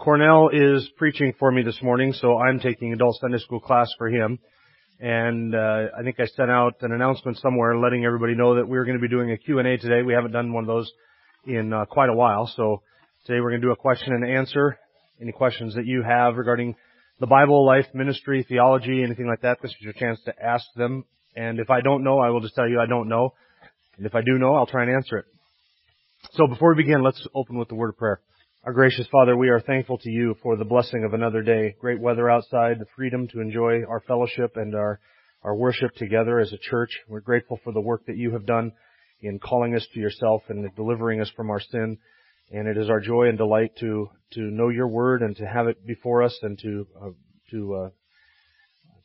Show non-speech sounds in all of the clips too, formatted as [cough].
Cornell is preaching for me this morning, so I'm taking adult Sunday school class for him. And uh, I think I sent out an announcement somewhere letting everybody know that we are going to be doing a Q&A today. We haven't done one of those in uh, quite a while, so today we're going to do a question and answer. Any questions that you have regarding the Bible, life, ministry, theology, anything like that, this is your chance to ask them. And if I don't know, I will just tell you I don't know. And if I do know, I'll try and answer it. So before we begin, let's open with the word of prayer. Our gracious Father, we are thankful to you for the blessing of another day. Great weather outside, the freedom to enjoy our fellowship and our, our worship together as a church. We're grateful for the work that you have done in calling us to yourself and delivering us from our sin. And it is our joy and delight to, to know your word and to have it before us and to, uh, to, uh,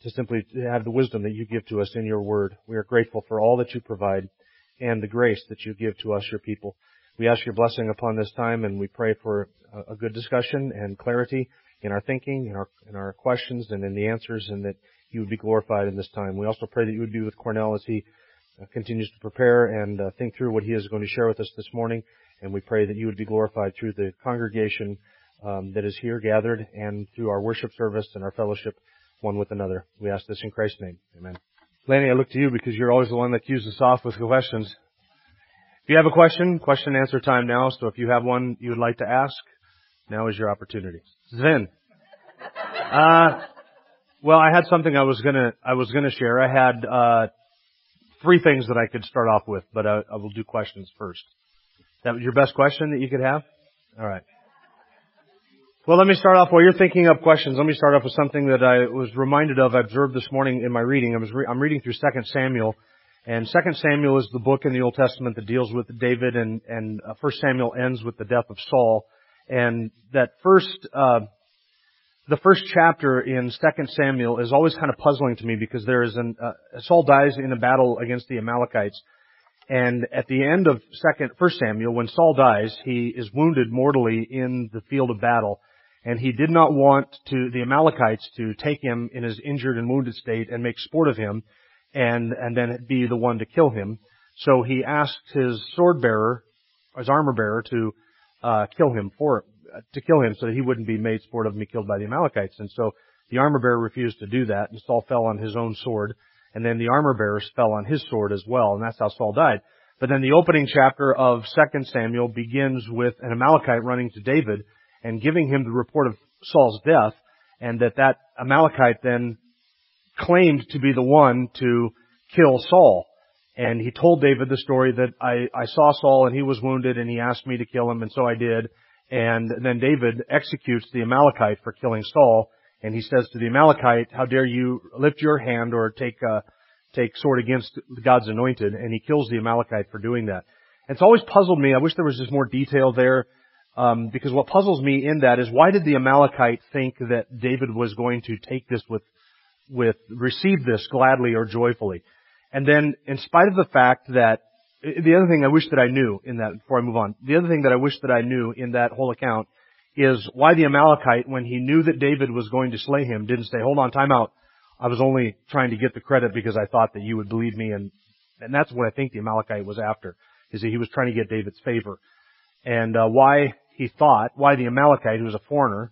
to simply have the wisdom that you give to us in your word. We are grateful for all that you provide and the grace that you give to us, your people. We ask your blessing upon this time and we pray for a good discussion and clarity in our thinking, in our, in our questions and in the answers and that you would be glorified in this time. We also pray that you would be with Cornell as he uh, continues to prepare and uh, think through what he is going to share with us this morning. And we pray that you would be glorified through the congregation um, that is here gathered and through our worship service and our fellowship one with another. We ask this in Christ's name. Amen. Lanny, I look to you because you're always the one that cues us off with questions. If you have a question, question and answer time now. So if you have one you would like to ask, now is your opportunity. Sven. [laughs] Uh, well, I had something I was gonna, I was gonna share. I had, uh, three things that I could start off with, but I, I will do questions first. That was your best question that you could have? Alright. Well, let me start off while you're thinking up questions. Let me start off with something that I was reminded of, I observed this morning in my reading. I was re- I'm reading through 2 Samuel, and Second Samuel is the book in the Old Testament that deals with David, and, and uh, 1 Samuel ends with the death of Saul. And that first, uh, the first chapter in Second Samuel is always kind of puzzling to me because there is an, uh, Saul dies in a battle against the Amalekites. And at the end of second, first Samuel, when Saul dies, he is wounded mortally in the field of battle. And he did not want to, the Amalekites to take him in his injured and wounded state and make sport of him and, and then be the one to kill him. So he asked his sword bearer, his armor bearer, to uh, kill him for to kill him so that he wouldn't be made sport of and be killed by the Amalekites. And so the armor bearer refused to do that, and Saul fell on his own sword, and then the armor bearer fell on his sword as well, and that's how Saul died. But then the opening chapter of 2 Samuel begins with an Amalekite running to David and giving him the report of Saul's death, and that that Amalekite then claimed to be the one to kill Saul. And he told David the story that I, I saw Saul and he was wounded and he asked me to kill him and so I did. And then David executes the Amalekite for killing Saul and he says to the Amalekite, how dare you lift your hand or take, uh, take sword against God's anointed and he kills the Amalekite for doing that. It's always puzzled me. I wish there was just more detail there. Um, because what puzzles me in that is why did the Amalekite think that David was going to take this with, with, receive this gladly or joyfully? And then, in spite of the fact that, the other thing I wish that I knew in that, before I move on, the other thing that I wish that I knew in that whole account is why the Amalekite, when he knew that David was going to slay him, didn't say, hold on, time out. I was only trying to get the credit because I thought that you would believe me and, and that's what I think the Amalekite was after, is that he was trying to get David's favor. And, uh, why he thought, why the Amalekite, who was a foreigner,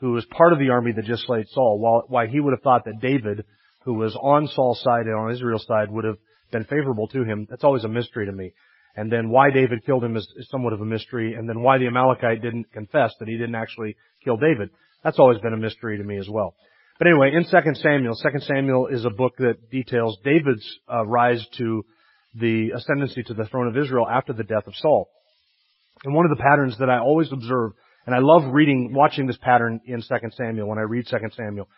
who was part of the army that just slayed Saul, why he would have thought that David who was on Saul's side and on Israel's side would have been favorable to him. That's always a mystery to me. And then why David killed him is, somewhat of a mystery. And then why the Amalekite didn't confess that he didn't actually kill David. That's always been a mystery to me as well. But anyway, in 2 Samuel, 2 Samuel is a book that details David's uh, rise to the ascendancy to the throne of Israel after the death of Saul. And one of the patterns that I always observe, and I love reading, watching this pattern in 2 Samuel when I read 2 Samuel,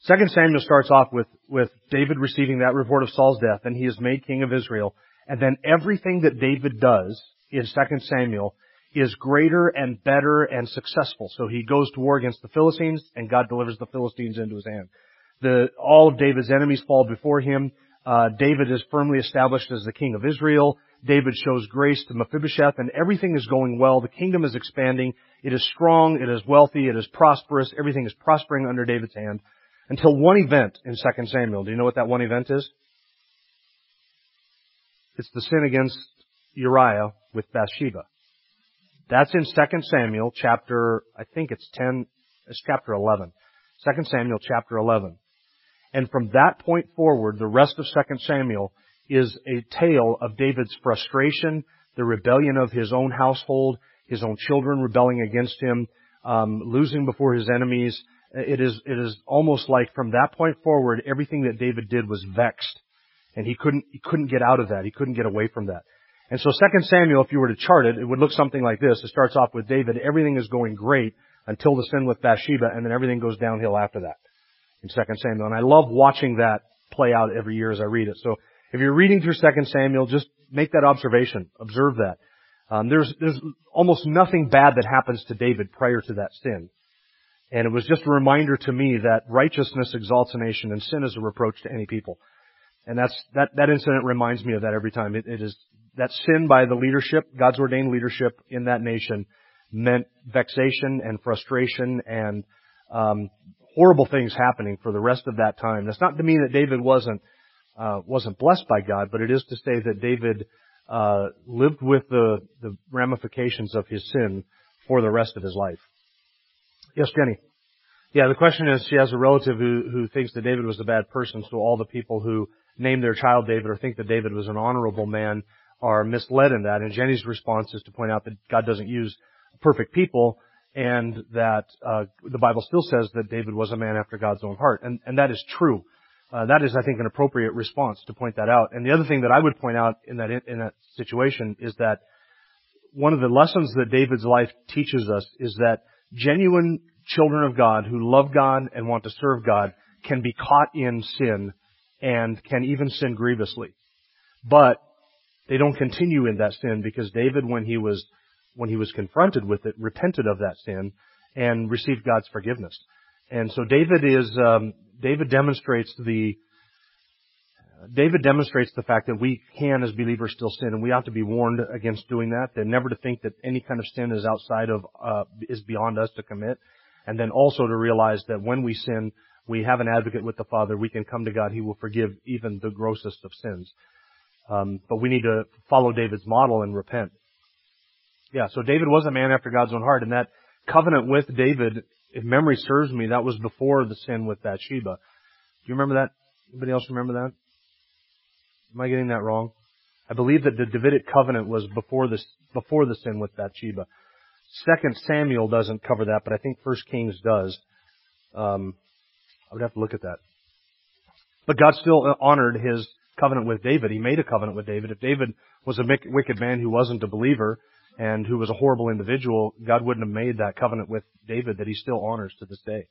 Second Samuel starts off with, with David receiving that report of Saul's death, and he is made king of Israel. And then everything that David does in Second Samuel is greater and better and successful. So he goes to war against the Philistines and God delivers the Philistines into his hand. The, all of David's enemies fall before him. Uh, David is firmly established as the king of Israel. David shows grace to Mephibosheth and everything is going well. The kingdom is expanding. It is strong. It is wealthy. It is prosperous. Everything is prospering under David's hand until one event in 2 Samuel. Do you know what that one event is? It's the sin against Uriah with Bathsheba. That's in 2 Samuel chapter, I think it's 10, it's chapter 11. 2 Samuel chapter 11. And from that point forward, the rest of 2 Samuel is a tale of David's frustration, the rebellion of his own household, his own children rebelling against him, um, losing before his enemies. It is it is almost like from that point forward, everything that David did was vexed, and he couldn't he couldn't get out of that. He couldn't get away from that. And so 2 Samuel, if you were to chart it, it would look something like this. It starts off with David. Everything is going great until the sin with Bathsheba, and then everything goes downhill after that in 2 Samuel. And I love watching that play out every year as I read it. So if you're reading through 2 Samuel, just make that observation. Observe that. Um, there's there's almost nothing bad that happens to David prior to that sin. And it was just a reminder to me that righteousness exalts a nation and sin is a reproach to any people. And that's, that, that incident reminds me of that every time. It, it is, that sin by the leadership, God's ordained leadership in that nation meant vexation and frustration and, um, horrible things happening for the rest of that time. That's not to mean that David wasn't, uh, wasn't blessed by God, but it is to say that David, uh, lived with the, the ramifications of his sin for the rest of his life. Yes, Jenny. Yeah, the question is, she has a relative who, who thinks that David was a bad person, so all the people who name their child David or think that David was an honorable man are misled in that. And Jenny's response is to point out that God doesn't use perfect people and that uh, the Bible still says that David was a man after God's own heart. And, and that is true. Uh, that is, I think, an appropriate response to point that out. And the other thing that I would point out in that, in that situation is that one of the lessons that David's life teaches us is that genuine children of God who love God and want to serve God can be caught in sin and can even sin grievously. But they don't continue in that sin because David, when he was, when he was confronted with it, repented of that sin and received God's forgiveness. And so David is, um, David demonstrates the, David demonstrates the fact that we can, as believers, still sin, and we ought to be warned against doing that. And never to think that any kind of sin is outside of, uh, is beyond us to commit. And then also to realize that when we sin, we have an advocate with the Father. We can come to God. He will forgive even the grossest of sins. Um, but we need to follow David's model and repent. Yeah, so David was a man after God's own heart, and that covenant with David, if memory serves me, that was before the sin with Bathsheba. Do you remember that? Anybody else remember that? Am I getting that wrong? I believe that the Davidic covenant was before this before the sin with Bathsheba. Second Samuel doesn't cover that, but I think First Kings does. Um, I would have to look at that. But God still honored his covenant with David. He made a covenant with David. If David was a wicked man who wasn't a believer and who was a horrible individual, God wouldn't have made that covenant with David that he still honors to this day.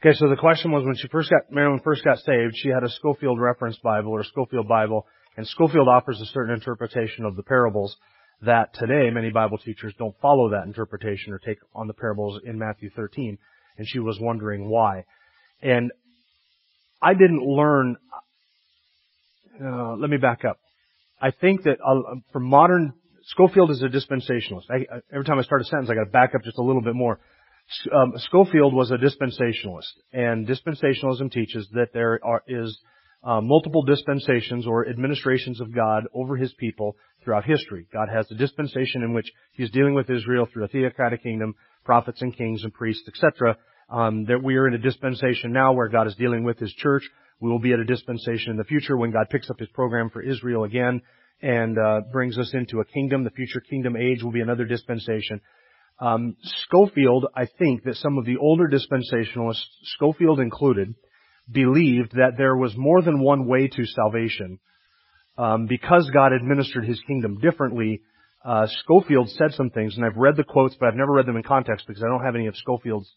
Okay, so the question was when she first got, Marilyn first got saved, she had a Scofield Reference Bible or a Scofield Bible, and Scofield offers a certain interpretation of the parables that today many Bible teachers don't follow that interpretation or take on the parables in Matthew 13. And she was wondering why. And I didn't learn, uh, let me back up. I think that uh, for modern, Scofield is a dispensationalist. I, every time I start a sentence, I got to back up just a little bit more. Um, Scofield was a dispensationalist, and dispensationalism teaches that there are, is uh, multiple dispensations or administrations of God over His people throughout history. God has a dispensation in which He's dealing with Israel through a theocratic kingdom, prophets and kings and priests, etc. Um, that we are in a dispensation now where God is dealing with His church. We will be at a dispensation in the future when God picks up His program for Israel again and uh, brings us into a kingdom. The future kingdom age will be another dispensation. Um, Scofield, I think that some of the older dispensationalists, Scofield included, believed that there was more than one way to salvation. Um, because God administered His kingdom differently, uh, Scofield said some things, and I've read the quotes, but I've never read them in context because I don't have any of Scofield's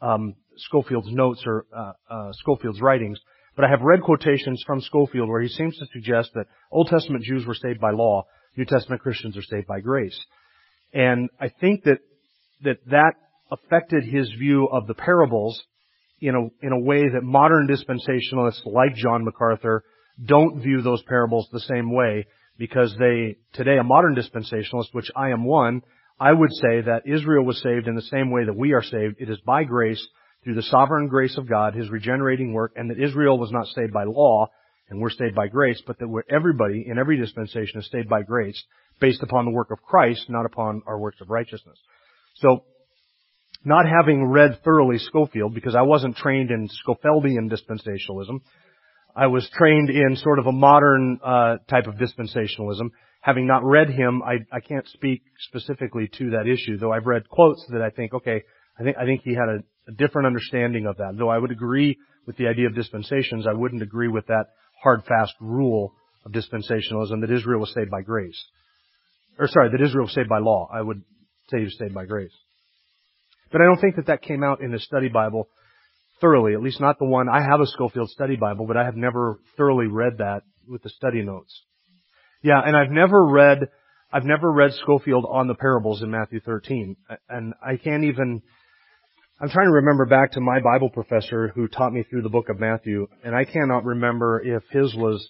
um, Scofield's notes or uh, uh, Scofield's writings. But I have read quotations from Scofield where he seems to suggest that Old Testament Jews were saved by law, New Testament Christians are saved by grace. And I think that, that that affected his view of the parables in a, in a way that modern dispensationalists like John MacArthur don't view those parables the same way because they, today a modern dispensationalist, which I am one, I would say that Israel was saved in the same way that we are saved. It is by grace, through the sovereign grace of God, His regenerating work, and that Israel was not saved by law, and we're saved by grace, but that everybody in every dispensation is saved by grace, based upon the work of Christ, not upon our works of righteousness. So, not having read thoroughly Scofield, because I wasn't trained in Scofieldian dispensationalism, I was trained in sort of a modern uh, type of dispensationalism. Having not read him, I, I can't speak specifically to that issue, though I've read quotes that I think, okay, I think I think he had a, a different understanding of that. Though I would agree with the idea of dispensations, I wouldn't agree with that hard fast rule of dispensationalism that Israel was saved by grace. Or sorry, that Israel was saved by law. I would say he was saved by grace. But I don't think that that came out in the study Bible thoroughly, at least not the one. I have a Scofield study Bible, but I have never thoroughly read that with the study notes. Yeah, and I've never read, I've never read Scofield on the parables in Matthew 13. And I can't even, I'm trying to remember back to my Bible professor who taught me through the book of Matthew, and I cannot remember if his was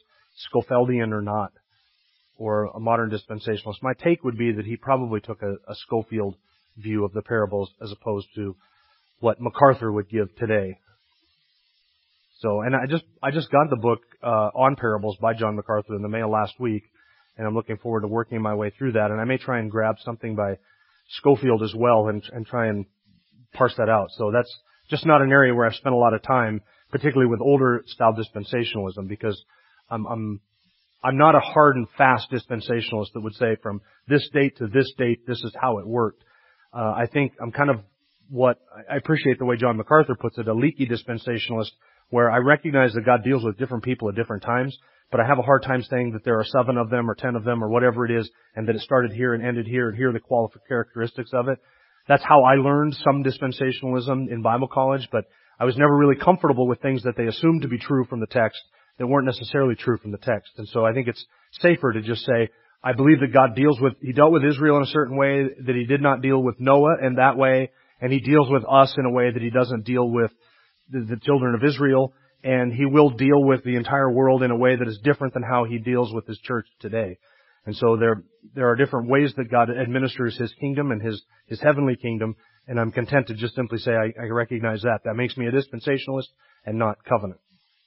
Scofieldian or not, or a modern dispensationalist. My take would be that he probably took a, a Scofield view of the parables as opposed to what MacArthur would give today. So, and I just, I just got the book, uh, on parables by John MacArthur in the mail last week, and I'm looking forward to working my way through that, and I may try and grab something by Scofield as well and, and try and parse that out. So that's just not an area where I've spent a lot of time, particularly with older style dispensationalism, because I'm, I'm, I'm not a hard and fast dispensationalist that would say from this date to this date, this is how it worked. Uh, I think I'm kind of what I appreciate the way John MacArthur puts it, a leaky dispensationalist, where I recognize that God deals with different people at different times, but I have a hard time saying that there are seven of them or ten of them or whatever it is, and that it started here and ended here, and here are the qualified characteristics of it. That's how I learned some dispensationalism in Bible college, but I was never really comfortable with things that they assumed to be true from the text that weren't necessarily true from the text. And so I think it's safer to just say, I believe that God deals with, He dealt with Israel in a certain way that He did not deal with Noah in that way, and He deals with us in a way that He doesn't deal with the, the children of Israel, and He will deal with the entire world in a way that is different than how He deals with His church today. And so there, there are different ways that God administers His kingdom and His, His heavenly kingdom, and I'm content to just simply say I, I recognize that. That makes me a dispensationalist and not covenant.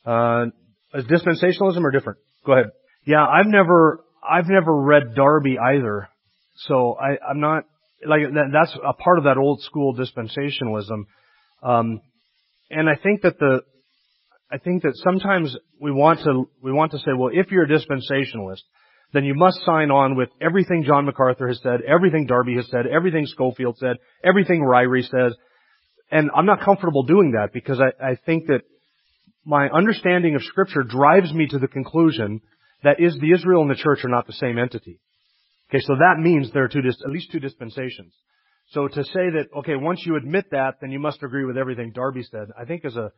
Uh, is dispensationalism or different? Go ahead. Yeah, I've never, I've never read Darby either, so I, I'm not like that, that's a part of that old school dispensationalism. Um, and I think that the, I think that sometimes we want to we want to say, well, if you're a dispensationalist, then you must sign on with everything John MacArthur has said, everything Darby has said, everything Scofield said, everything Ryrie says. And I'm not comfortable doing that because I, I think that my understanding of Scripture drives me to the conclusion that is the Israel and the church are not the same entity. Okay, so that means there are two, at least two dispensations. So to say that, okay, once you admit that, then you must agree with everything Darby said, I think is a,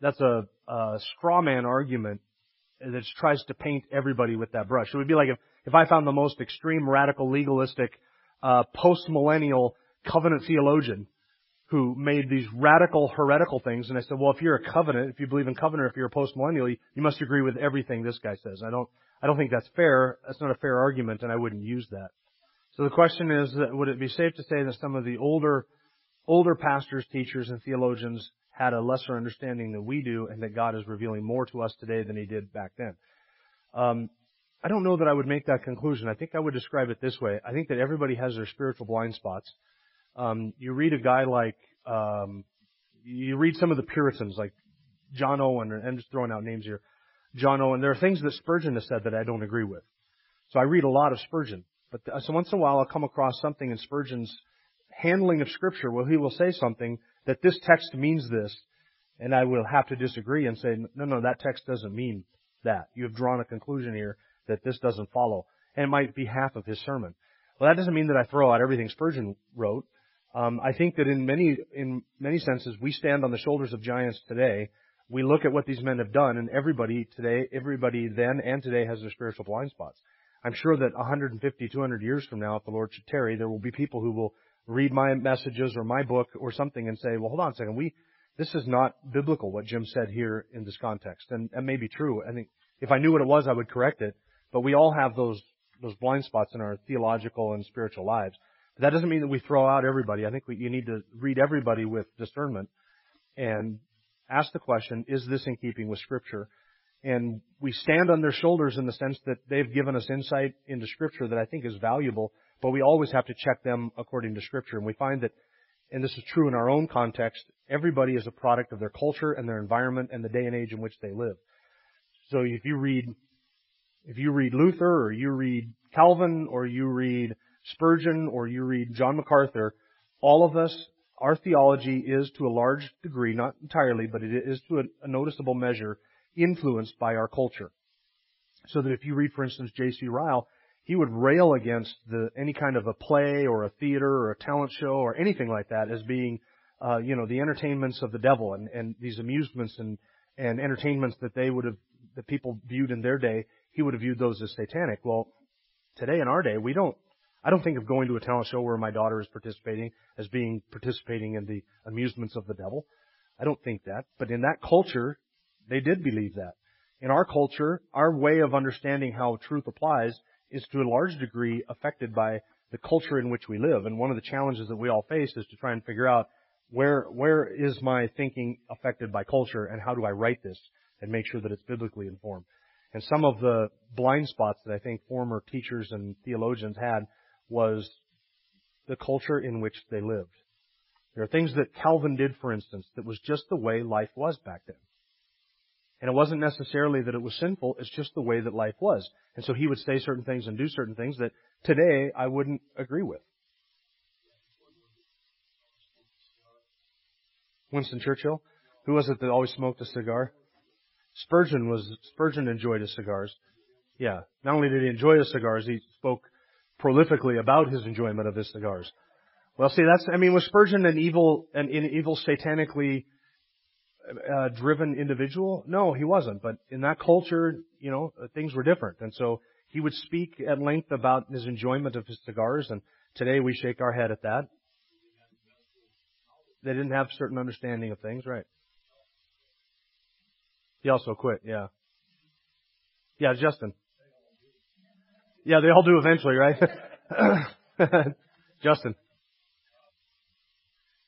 that's a, a straw man argument that tries to paint everybody with that brush. It would be like if, if I found the most extreme radical legalistic, uh, post-millennial covenant theologian who made these radical heretical things. And I said, well, if you're a covenant, if you believe in covenant, if you're a postmillennial, you, you must agree with everything this guy says. I don't, I don't think that's fair. That's not a fair argument, and I wouldn't use that. So the question is, would it be safe to say that some of the older, older pastors, teachers, and theologians had a lesser understanding than we do, and that God is revealing more to us today than He did back then? Um, I don't know that I would make that conclusion. I think I would describe it this way. I think that everybody has their spiritual blind spots. Um, you read a guy like, um, you read some of the Puritans like John Owen, and I'm just throwing out names here. John Owen. There are things that Spurgeon has said that I don't agree with. So I read a lot of Spurgeon. But so once in a while I'll come across something in Spurgeon's handling of Scripture where he will say something that this text means this, and I will have to disagree and say, no, no, that text doesn't mean that. You have drawn a conclusion here that this doesn't follow. And it might be half of his sermon. Well, that doesn't mean that I throw out everything Spurgeon wrote. Um, I think that in many in many senses we stand on the shoulders of giants today. We look at what these men have done, and everybody today, everybody then and today has their spiritual blind spots. I'm sure that 150, 200 years from now, if the Lord should tarry, there will be people who will read my messages or my book or something and say, well, hold on a second. We, this is not biblical what Jim said here in this context. And that may be true. I think if I knew what it was, I would correct it. But we all have those, those blind spots in our theological and spiritual lives. But that doesn't mean that we throw out everybody. I think we, you need to read everybody with discernment and ask the question, is this in keeping with scripture? And we stand on their shoulders in the sense that they've given us insight into scripture that I think is valuable, but we always have to check them according to scripture. And we find that, and this is true in our own context, everybody is a product of their culture and their environment and the day and age in which they live. So if you read, if you read Luther or you read Calvin or you read Spurgeon or you read John MacArthur, all of us, our theology is to a large degree, not entirely, but it is to a, noticeable measure influenced by our culture. So that if you read, for instance, J.C. Ryle, he would rail against the, any kind of a play or a theater or a talent show or anything like that as being, uh, you know, the entertainments of the devil and, and these amusements and, and entertainments that they would have, that people viewed in their day, he would have viewed those as satanic. Well, today in our day, we don't, I don't think of going to a talent show where my daughter is participating as being participating in the amusements of the devil. I don't think that. But in that culture, they did believe that. In our culture, our way of understanding how truth applies is to a large degree affected by the culture in which we live. And one of the challenges that we all face is to try and figure out where, where is my thinking affected by culture and how do I write this and make sure that it's biblically informed. And some of the blind spots that I think former teachers and theologians had was the culture in which they lived. There are things that Calvin did, for instance, that was just the way life was back then. And it wasn't necessarily that it was sinful, it's just the way that life was. And so he would say certain things and do certain things that today I wouldn't agree with. Winston Churchill? Who was it that always smoked a cigar? Spurgeon was, Spurgeon enjoyed his cigars. Yeah. Not only did he enjoy his cigars, he spoke prolifically about his enjoyment of his cigars. Well, see, that's, I mean, was Spurgeon an evil, an, an evil satanically driven individual? No, he wasn't. But in that culture, you know, uh, things were different. And so he would speak at length about his enjoyment of his cigars, and today we shake our head at that. They didn't have certain understanding of things, right? He also quit, yeah. Yeah, Justin. Yeah, they all do eventually, right? [laughs] Justin.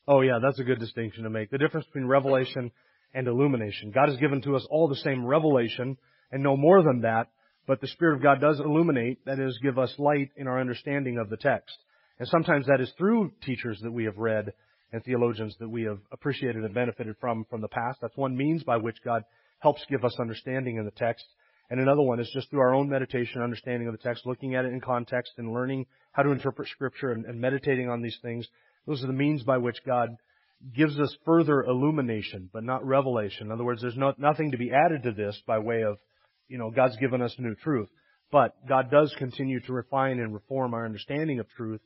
Oh yeah, that's a good distinction to make. The difference between revelation and illumination. God has given to us all the same revelation and no more than that, but the Spirit of God does illuminate, that is, give us light in our understanding of the text. And sometimes that is through teachers that we have read and theologians that we have appreciated and benefited from from the past. That's one means by which God helps give us understanding in the text. And another one is just through our own meditation, understanding of the text, looking at it in context and learning how to interpret Scripture and, and meditating on these things. Those are the means by which God gives us further illumination, but not revelation. In other words, there's no, nothing to be added to this by way of, you know, God's given us new truth. But God does continue to refine and reform our understanding of truth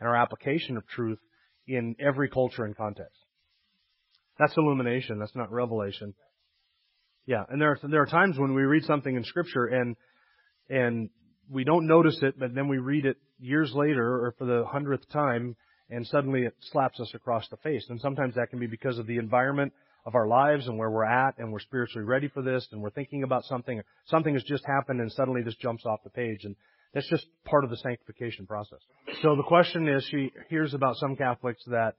and our application of truth in every culture and context. That's illumination. That's not revelation. Yeah, and there are there are times when we read something in Scripture and and we don't notice it, but then we read it years later or for the hundredth time, and suddenly it slaps us across the face. And sometimes that can be because of the environment of our lives and where we're at and we're spiritually ready for this and we're thinking about something. Something has just happened and suddenly this jumps off the page and that's just part of the sanctification process. So the question is, she hears about some Catholics that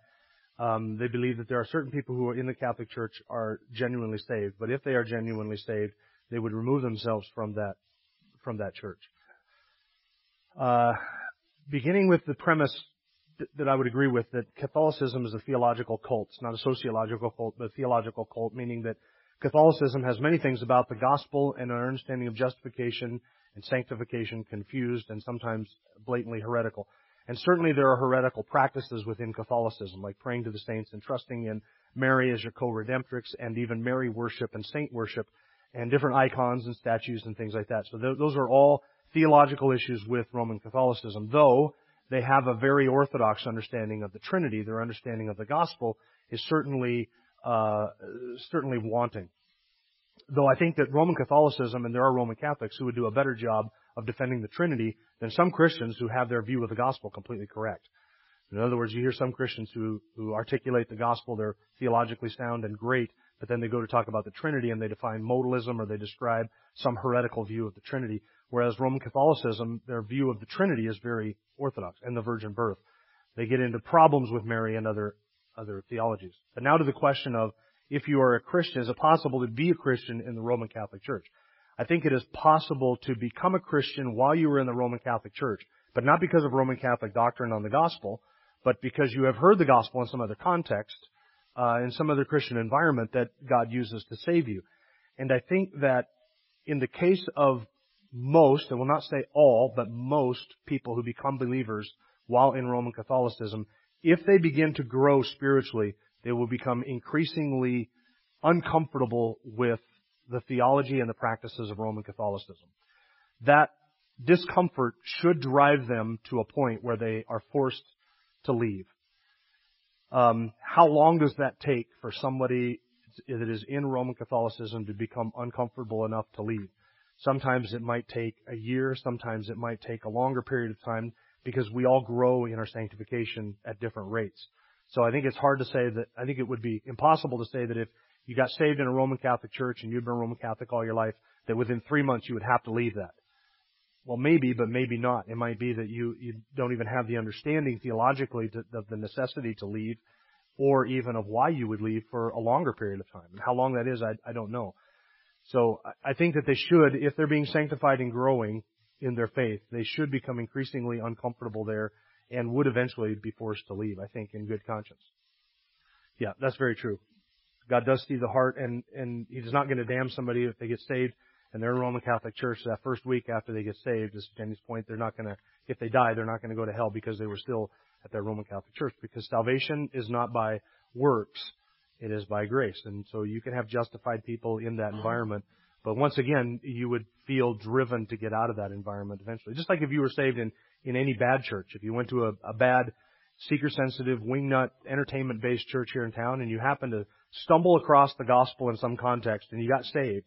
um, they believe that there are certain people who are in the Catholic Church are genuinely saved, but if they are genuinely saved, they would remove themselves from that from that church. Uh, beginning with the premise that I would agree with that Catholicism is a theological cult. It's not a sociological cult, but a theological cult, meaning that Catholicism has many things about the gospel and our understanding of justification and sanctification confused and sometimes blatantly heretical. And certainly there are heretical practices within Catholicism, like praying to the saints and trusting in Mary as your co-redemptrix and even Mary worship and saint worship and different icons and statues and things like that. So th- those are all theological issues with Roman Catholicism, though they have a very orthodox understanding of the Trinity. Their understanding of the gospel is certainly uh, certainly wanting. Though I think that Roman Catholicism, and there are Roman Catholics who would do a better job of defending the Trinity than some Christians who have their view of the gospel completely correct. In other words, you hear some Christians who, who articulate the gospel, they're theologically sound and great, but then they go to talk about the Trinity and they define modalism or they describe some heretical view of the Trinity. Whereas Roman Catholicism, their view of the Trinity is very orthodox and the virgin birth. They get into problems with Mary and other, other theologies. But now to the question of if you are a Christian, is it possible to be a Christian in the Roman Catholic Church? I think it is possible to become a Christian while you were in the Roman Catholic Church, but not because of Roman Catholic doctrine on the gospel, but because you have heard the gospel in some other context, uh, in some other Christian environment that God uses to save you. And I think that in the case of most, I will not say all, but most people who become believers while in Roman Catholicism, if they begin to grow spiritually, they will become increasingly uncomfortable with the theology and the practices of Roman Catholicism. That discomfort should drive them to a point where they are forced to leave. Um, how long does that take for somebody that is in Roman Catholicism to become uncomfortable enough to leave? Sometimes it might take a year, sometimes it might take a longer period of time because we all grow in our sanctification at different rates. So I think it's hard to say that, I think it would be impossible to say that if you got saved in a Roman Catholic church and you've been Roman Catholic all your life, that within three months you would have to leave that. Well, maybe, but maybe not. It might be that you, you don't even have the understanding theologically to, of the necessity to leave or even of why you would leave for a longer period of time. And how long that is, I, I don't know. So I think that they should, if they're being sanctified and growing in their faith, they should become increasingly uncomfortable there and would eventually be forced to leave, I think, in good conscience. Yeah, that's very true. God does see the heart and, and He's not going to damn somebody if they get saved and they're in Roman Catholic Church that first week after they get saved, as Jenny's point, they're not going to, if they die, they're not going to go to hell because they were still at their Roman Catholic Church because salvation is not by works. It is by grace. And so you can have justified people in that mm-hmm. environment. But once again, you would feel driven to get out of that environment eventually. Just like if you were saved in, in any bad church. If you went to a, a bad, seeker sensitive, wingnut, entertainment based church here in town and you happen to stumble across the gospel in some context and you got saved,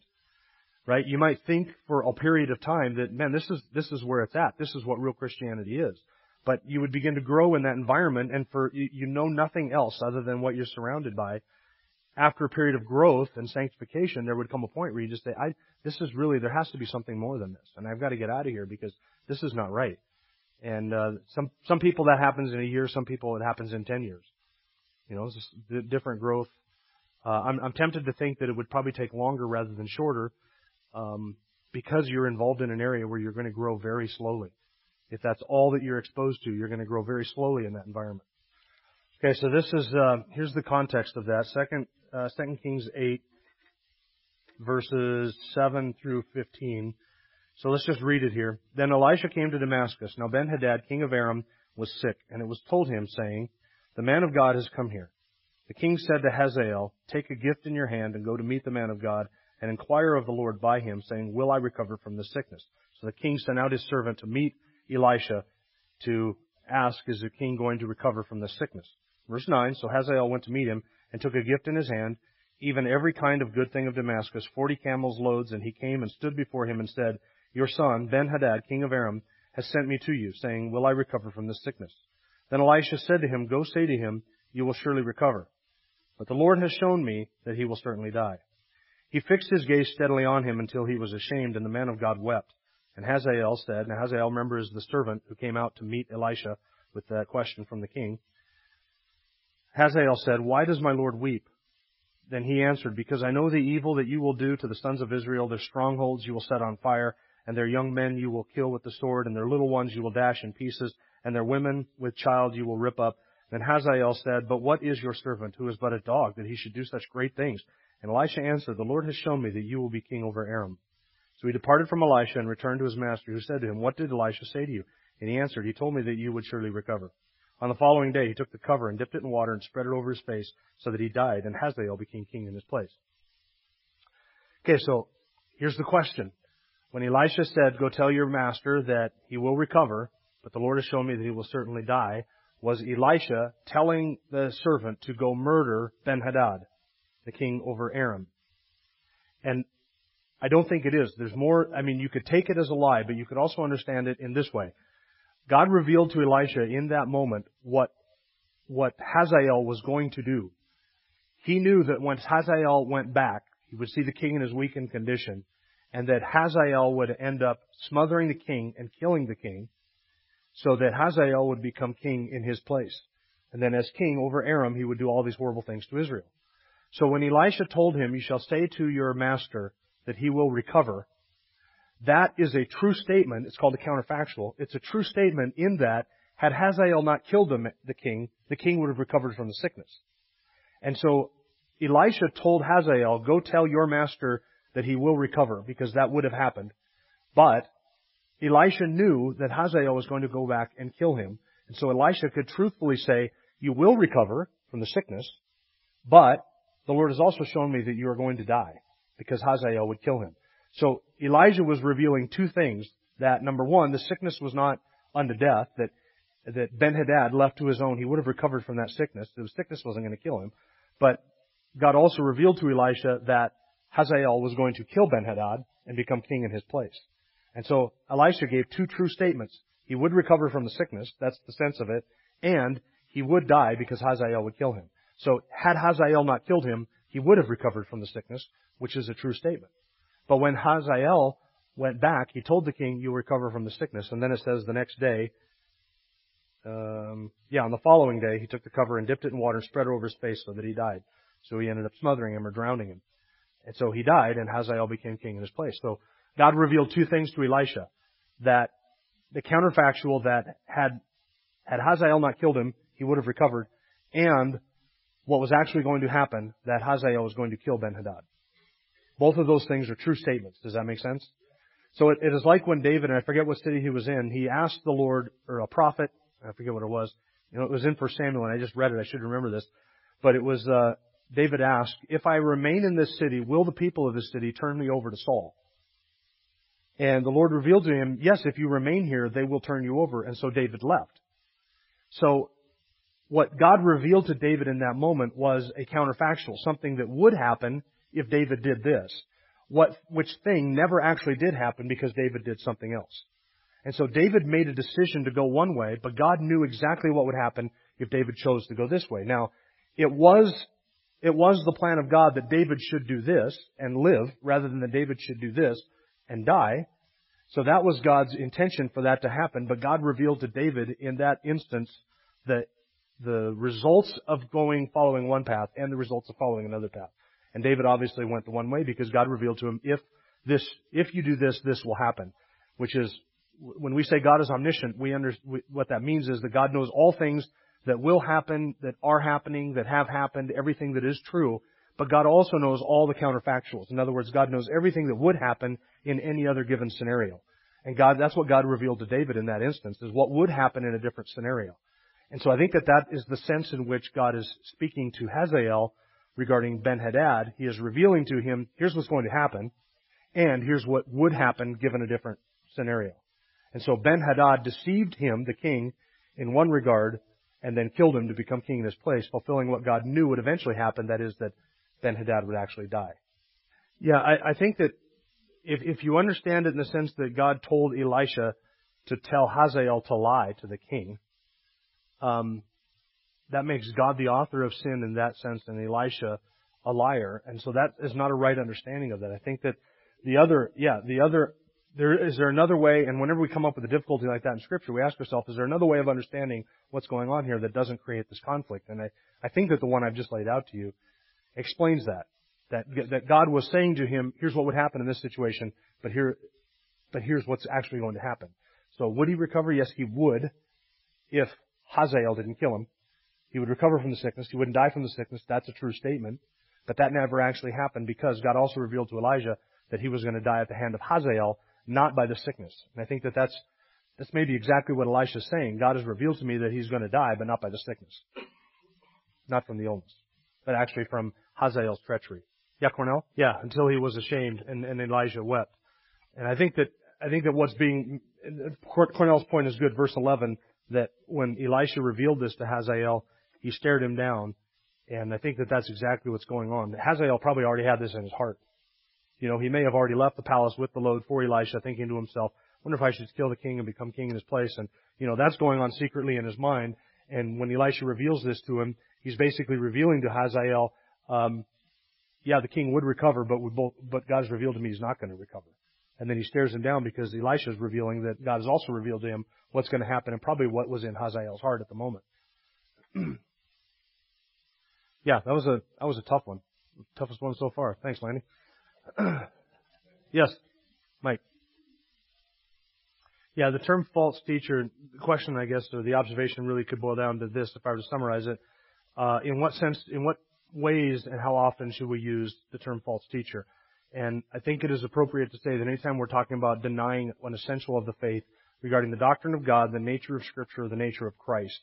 right? You might think for a period of time that, man, this is, this is where it's at. This is what real Christianity is. But you would begin to grow in that environment and for, you, you know nothing else other than what you're surrounded by after a period of growth and sanctification, there would come a point where you just say, I, this is really, there has to be something more than this. And I've got to get out of here because this is not right. And, uh, some, some people that happens in a year, some people it happens in 10 years. You know, it's just different growth. Uh, I'm, I'm tempted to think that it would probably take longer rather than shorter, um, because you're involved in an area where you're going to grow very slowly. If that's all that you're exposed to, you're going to grow very slowly in that environment. Okay, so this is, uh, here's the context of that. Second, uh, 2 Kings 8, verses 7 through 15. So let's just read it here. Then Elisha came to Damascus. Now Ben-Hadad, king of Aram, was sick, and it was told him, saying, The man of God has come here. The king said to Hazael, Take a gift in your hand and go to meet the man of God and inquire of the Lord by him, saying, Will I recover from this sickness? So the king sent out his servant to meet Elisha to ask, Is the king going to recover from this sickness? Verse 9, So Hazael went to meet him and took a gift in his hand, even every kind of good thing of Damascus, forty camels loads, and he came and stood before him and said, Your son, Ben-Hadad, king of Aram, has sent me to you, saying, Will I recover from this sickness? Then Elisha said to him, Go say to him, You will surely recover. But the Lord has shown me that he will certainly die. He fixed his gaze steadily on him until he was ashamed, and the man of God wept. And Hazael said, Now Hazael, remember, is the servant who came out to meet Elisha with that question from the king. Hazael said, Why does my Lord weep? Then he answered, Because I know the evil that you will do to the sons of Israel. Their strongholds you will set on fire, and their young men you will kill with the sword, and their little ones you will dash in pieces, and their women with child you will rip up. Then Hazael said, But what is your servant, who is but a dog, that he should do such great things? And Elisha answered, The Lord has shown me that you will be king over Aram. So he departed from Elisha and returned to his master, who said to him, What did Elisha say to you? And he answered, He told me that you would surely recover. On the following day, he took the cover and dipped it in water and spread it over his face so that he died, and Hazael became king in his place. Okay, so here's the question. When Elisha said, go tell your master that he will recover, but the Lord has shown me that he will certainly die, was Elisha telling the servant to go murder Ben-Hadad, the king over Aram. And I don't think it is. There's more, I mean, you could take it as a lie, but you could also understand it in this way. God revealed to Elisha in that moment what, what Hazael was going to do. He knew that once Hazael went back, he would see the king in his weakened condition, and that Hazael would end up smothering the king and killing the king, so that Hazael would become king in his place. And then as king over Aram, he would do all these horrible things to Israel. So when Elisha told him, You shall say to your master that he will recover, that is a true statement. It's called a counterfactual. It's a true statement in that had Hazael not killed the king, the king would have recovered from the sickness. And so Elisha told Hazael, Go tell your master that he will recover, because that would have happened. But Elisha knew that Hazael was going to go back and kill him. And so Elisha could truthfully say, You will recover from the sickness, but the Lord has also shown me that you are going to die, because Hazael would kill him. So Elijah was revealing two things. That number one, the sickness was not unto death, that that Ben Hadad left to his own, he would have recovered from that sickness. The sickness wasn't going to kill him. But God also revealed to Elisha that Hazael was going to kill Ben Hadad and become king in his place. And so Elisha gave two true statements. He would recover from the sickness, that's the sense of it, and he would die because Hazael would kill him. So had Hazael not killed him, he would have recovered from the sickness, which is a true statement. But when Hazael went back, he told the king, you'll recover from the sickness. And then it says the next day, um, yeah, on the following day, he took the cover and dipped it in water and spread it over his face so that he died. So he ended up smothering him or drowning him. And so he died and Hazael became king in his place. So God revealed two things to Elisha. That the counterfactual that had, had Hazael not killed him, he would have recovered. And what was actually going to happen, that Hazael was going to kill Ben-Hadad. Both of those things are true statements. Does that make sense? So it, it is like when David, and I forget what city he was in, he asked the Lord, or a prophet, I forget what it was. You know, it was in First Samuel, and I just read it. I should remember this. But it was, uh, David asked, If I remain in this city, will the people of this city turn me over to Saul? And the Lord revealed to him, Yes, if you remain here, they will turn you over. And so David left. So, what God revealed to David in that moment was a counterfactual, something that would happen if David did this. What, which thing never actually did happen because David did something else. And so David made a decision to go one way, but God knew exactly what would happen if David chose to go this way. Now, it was, it was the plan of God that David should do this and live rather than that David should do this and die. So that was God's intention for that to happen, but God revealed to David in that instance the, the results of going, following one path and the results of following another path. And David obviously went the one way because God revealed to him, if this, if you do this, this will happen. Which is when we say God is omniscient, we under, what that means is that God knows all things that will happen, that are happening, that have happened, everything that is true. But God also knows all the counterfactuals. In other words, God knows everything that would happen in any other given scenario. And God, that's what God revealed to David in that instance, is what would happen in a different scenario. And so I think that that is the sense in which God is speaking to Hazael regarding Ben-Hadad. He is revealing to him, here's what's going to happen, and here's what would happen given a different scenario. And so Ben-Hadad deceived him, the king, in one regard, and then killed him to become king in his place, fulfilling what God knew would eventually happen, that is that Ben-Hadad would actually die. Yeah, I, I think that if, if you understand it in the sense that God told Elisha to tell Hazael to lie to the king, um, that makes God the author of sin in that sense and Elisha a liar. And so that is not a right understanding of that. I think that the other, yeah, the other there, is there another way, and whenever we come up with a difficulty like that in Scripture, we ask ourselves, is there another way of understanding what's going on here that doesn't create this conflict? And I, I think that the one I've just laid out to you explains that. That, that God was saying to him, here's what would happen in this situation, but here, but here's what's actually going to happen. So would he recover? Yes, he would, if Hazael didn't kill him. He would recover from the sickness. He wouldn't die from the sickness. That's a true statement. But that never actually happened because God also revealed to Elijah that he was going to die at the hand of Hazael not by the sickness. And I think that that's, that's maybe exactly what Elisha is saying. God has revealed to me that he's going to die, but not by the sickness. Not from the illness, but actually from Hazael's treachery. Yeah, Cornell? Yeah, until he was ashamed and, and Elijah wept. And I think that, I think that what's being, Cornell's point is good, verse 11, that when Elisha revealed this to Hazael, he stared him down. And I think that that's exactly what's going on. Hazael probably already had this in his heart. You know, he may have already left the palace with the load for Elisha, thinking to himself, wonder if I should kill the king and become king in his place. And, you know, that's going on secretly in his mind. And when Elisha reveals this to him, he's basically revealing to Hazael, um, yeah, the king would recover, but both, but God's revealed to me he's not going to recover. And then he stares him down because Elisha is revealing that God has also revealed to him what's going to happen and probably what was in Hazael's heart at the moment. [clears throat] yeah, that was a that was a tough one, toughest one so far. Thanks, Lanny. [clears throat] yes, Mike. Yeah, the term false teacher, the question, I guess, or the observation really could boil down to this if I were to summarize it. Uh, in what sense, in what ways and how often should we use the term false teacher? And I think it is appropriate to say that anytime we're talking about denying an essential of the faith regarding the doctrine of God, the nature of Scripture, the nature of Christ,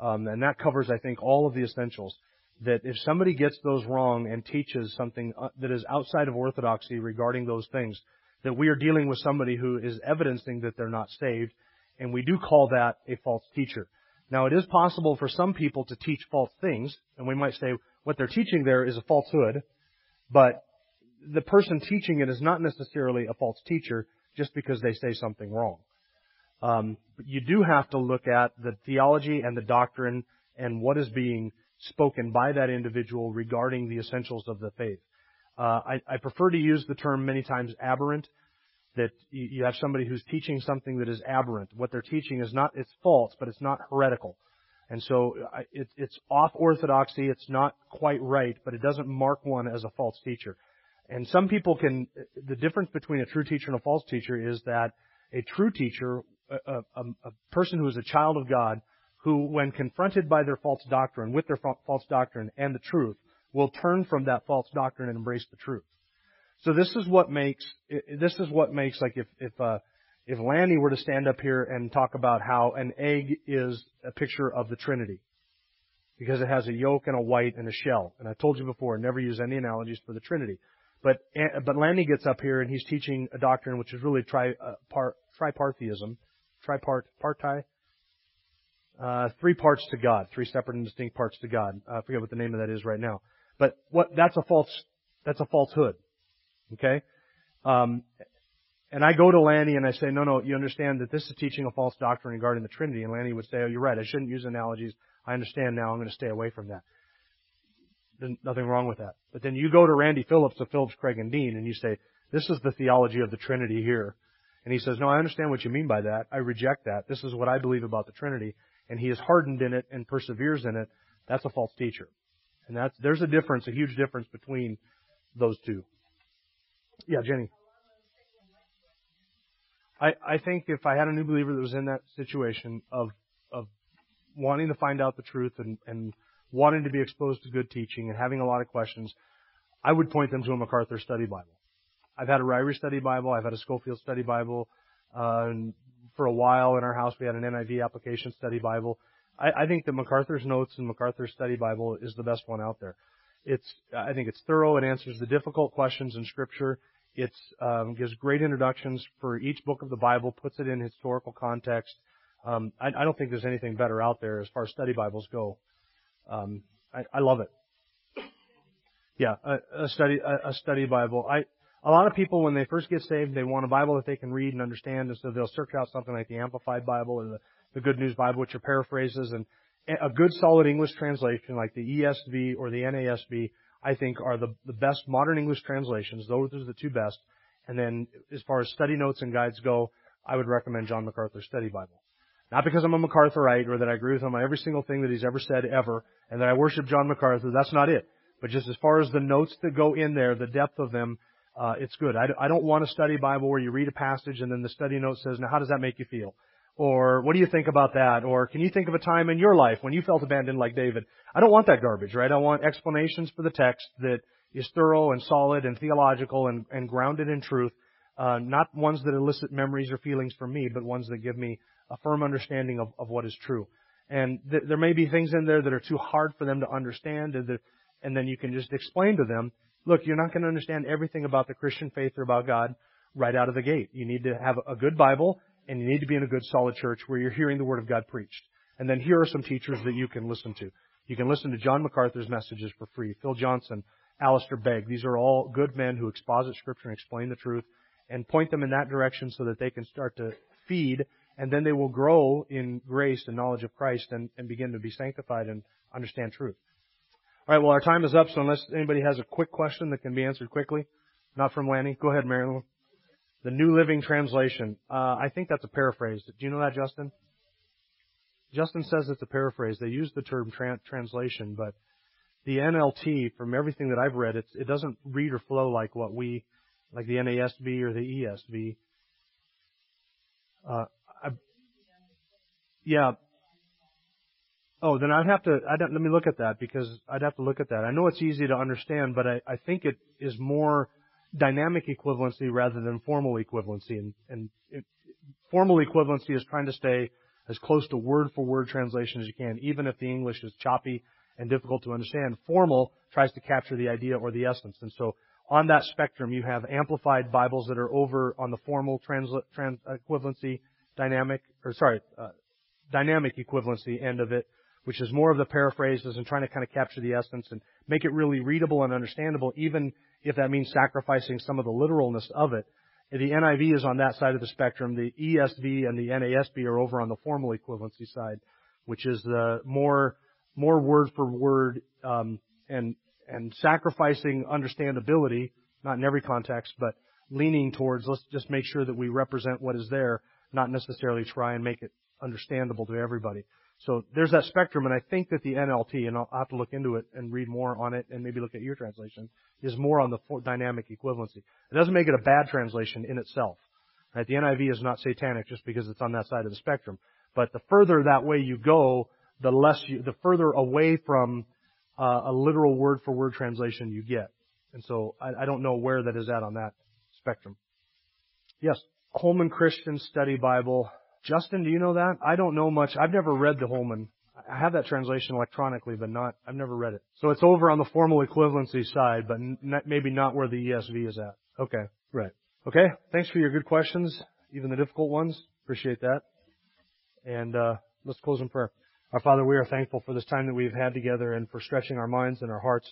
um, and that covers, I think, all of the essentials. That if somebody gets those wrong and teaches something uh, that is outside of orthodoxy regarding those things, that we are dealing with somebody who is evidencing that they're not saved, and we do call that a false teacher. Now, it is possible for some people to teach false things, and we might say what they're teaching there is a falsehood, but the person teaching it is not necessarily a false teacher just because they say something wrong. Um, but you do have to look at the theology and the doctrine and what is being spoken by that individual regarding the essentials of the faith. Uh, I, I, prefer to use the term many times aberrant. That you, you have somebody who's teaching something that is aberrant. What they're teaching is not it's false, but it's not heretical. And so it, it's off orthodoxy. It's not quite right, but it doesn't mark one as a false teacher. And some people can, the difference between a true teacher and a false teacher is that a true teacher, a, a, a person who is a child of God, who when confronted by their false doctrine, with their false doctrine and the truth, will turn from that false doctrine and embrace the truth. So this is what makes, this is what makes like if, if, uh, if Lanny were to stand up here and talk about how an egg is a picture of the Trinity, because it has a yolk and a white and a shell. And I told you before, never use any analogies for the Trinity. But eh, but Lanny gets up here and he's teaching a doctrine which is really tri uh, par, tripartheism, tripart parti, uh, three parts to God, three separate and distinct parts to God. I forget what the name of that is right now. But what that's a false that's a falsehood. Okay, um, and I go to Lanny and I say, no, no, you understand that this is teaching a false doctrine regarding the Trinity. And Lanny would say, oh, you're right. I shouldn't use analogies. I understand now. I'm going to stay away from that. There's nothing wrong with that. But then you go to Randy Phillips of Phillips, Craig, and Dean, and you say, this is the theology of the Trinity here. And he says, no, I understand what you mean by that. I reject that. This is what I believe about the Trinity. And he is hardened in it and perseveres in it. That's a false teacher. And that's, there's a difference, a huge difference between those two. Yeah, Jenny. I, I think if I had a new believer that was in that situation of, of wanting to find out the truth and, and wanting to be exposed to good teaching and having a lot of questions, I would point them to a MacArthur study Bible. I've had a Ryrie study Bible. I've had a Scofield study Bible. Uh, and for a while in our house, we had an NIV application study Bible. I, I think the MacArthur's notes and MacArthur's study Bible is the best one out there. It's, I think it's thorough. It answers the difficult questions in Scripture. It um, gives great introductions for each book of the Bible, puts it in historical context. Um, I, I don't think there's anything better out there as far as study Bibles go. Um, I, I love it. Yeah, a, a study a, a study Bible. I a lot of people when they first get saved, they want a Bible that they can read and understand, and so they'll search out something like the Amplified Bible or the, the Good News Bible, which are paraphrases, and a good solid English translation like the ESV or the NASB, I think are the, the best modern English translations. Those are the two best. And then as far as study notes and guides go, I would recommend John MacArthur's Study Bible. Not because I'm a MacArthurite or that I agree with him on every single thing that he's ever said ever and that I worship John MacArthur. That's not it. But just as far as the notes that go in there, the depth of them, uh, it's good. I, I don't want a study Bible where you read a passage and then the study note says, now how does that make you feel? Or what do you think about that? Or can you think of a time in your life when you felt abandoned like David? I don't want that garbage, right? I want explanations for the text that is thorough and solid and theological and, and grounded in truth. Uh, not ones that elicit memories or feelings from me, but ones that give me a firm understanding of, of what is true. And th- there may be things in there that are too hard for them to understand, and, the, and then you can just explain to them, look, you're not going to understand everything about the Christian faith or about God right out of the gate. You need to have a good Bible, and you need to be in a good solid church where you're hearing the Word of God preached. And then here are some teachers that you can listen to. You can listen to John MacArthur's messages for free. Phil Johnson, Alistair Begg. These are all good men who exposit Scripture and explain the truth and point them in that direction so that they can start to feed and then they will grow in grace and knowledge of Christ and, and begin to be sanctified and understand truth. All right, well, our time is up, so unless anybody has a quick question that can be answered quickly, not from Lanny, go ahead, Marilyn. The New Living Translation. Uh, I think that's a paraphrase. Do you know that, Justin? Justin says it's a paraphrase. They use the term tra- translation, but the NLT, from everything that I've read, it doesn't read or flow like what we, like the NASB or the ESV. Uh, I, yeah. Oh, then I'd have to. I'd, let me look at that because I'd have to look at that. I know it's easy to understand, but I, I think it is more dynamic equivalency rather than formal equivalency. And, and it, formal equivalency is trying to stay as close to word for word translation as you can, even if the English is choppy and difficult to understand. Formal tries to capture the idea or the essence. And so on that spectrum, you have amplified Bibles that are over on the formal transla- trans- equivalency dynamic, or sorry, uh, dynamic equivalency end of it, which is more of the paraphrases and trying to kind of capture the essence and make it really readable and understandable, even if that means sacrificing some of the literalness of it. The NIV is on that side of the spectrum. The ESV and the NASB are over on the formal equivalency side, which is the more more word for word um, and and sacrificing understandability, not in every context, but leaning towards let's just make sure that we represent what is there, not necessarily try and make it understandable to everybody. So there's that spectrum, and I think that the NLT, and I'll have to look into it and read more on it, and maybe look at your translation, is more on the dynamic equivalency. It doesn't make it a bad translation in itself. Right? The NIV is not satanic just because it's on that side of the spectrum. But the further that way you go, the less you, the further away from uh, a literal word for word translation you get. And so I, I don't know where that is at on that spectrum. Yes, Holman Christian Study Bible. Justin, do you know that? I don't know much. I've never read the Holman. I have that translation electronically, but not, I've never read it. So it's over on the formal equivalency side, but n- maybe not where the ESV is at. Okay, right. Okay, thanks for your good questions, even the difficult ones. Appreciate that. And, uh, let's close in prayer. Our Father, we are thankful for this time that we've had together and for stretching our minds and our hearts.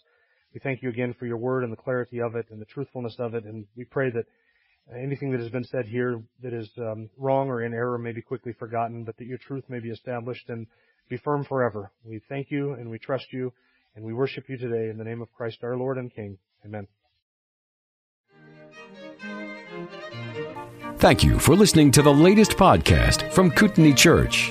We thank you again for your word and the clarity of it and the truthfulness of it. And we pray that anything that has been said here that is um, wrong or in error may be quickly forgotten, but that your truth may be established and be firm forever. We thank you and we trust you and we worship you today in the name of Christ our Lord and King. Amen. Thank you for listening to the latest podcast from Kootenai Church.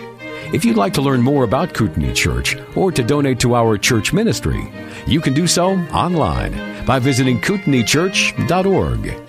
If you'd like to learn more about Kootenai Church or to donate to our church ministry, you can do so online by visiting kootenaichurch.org.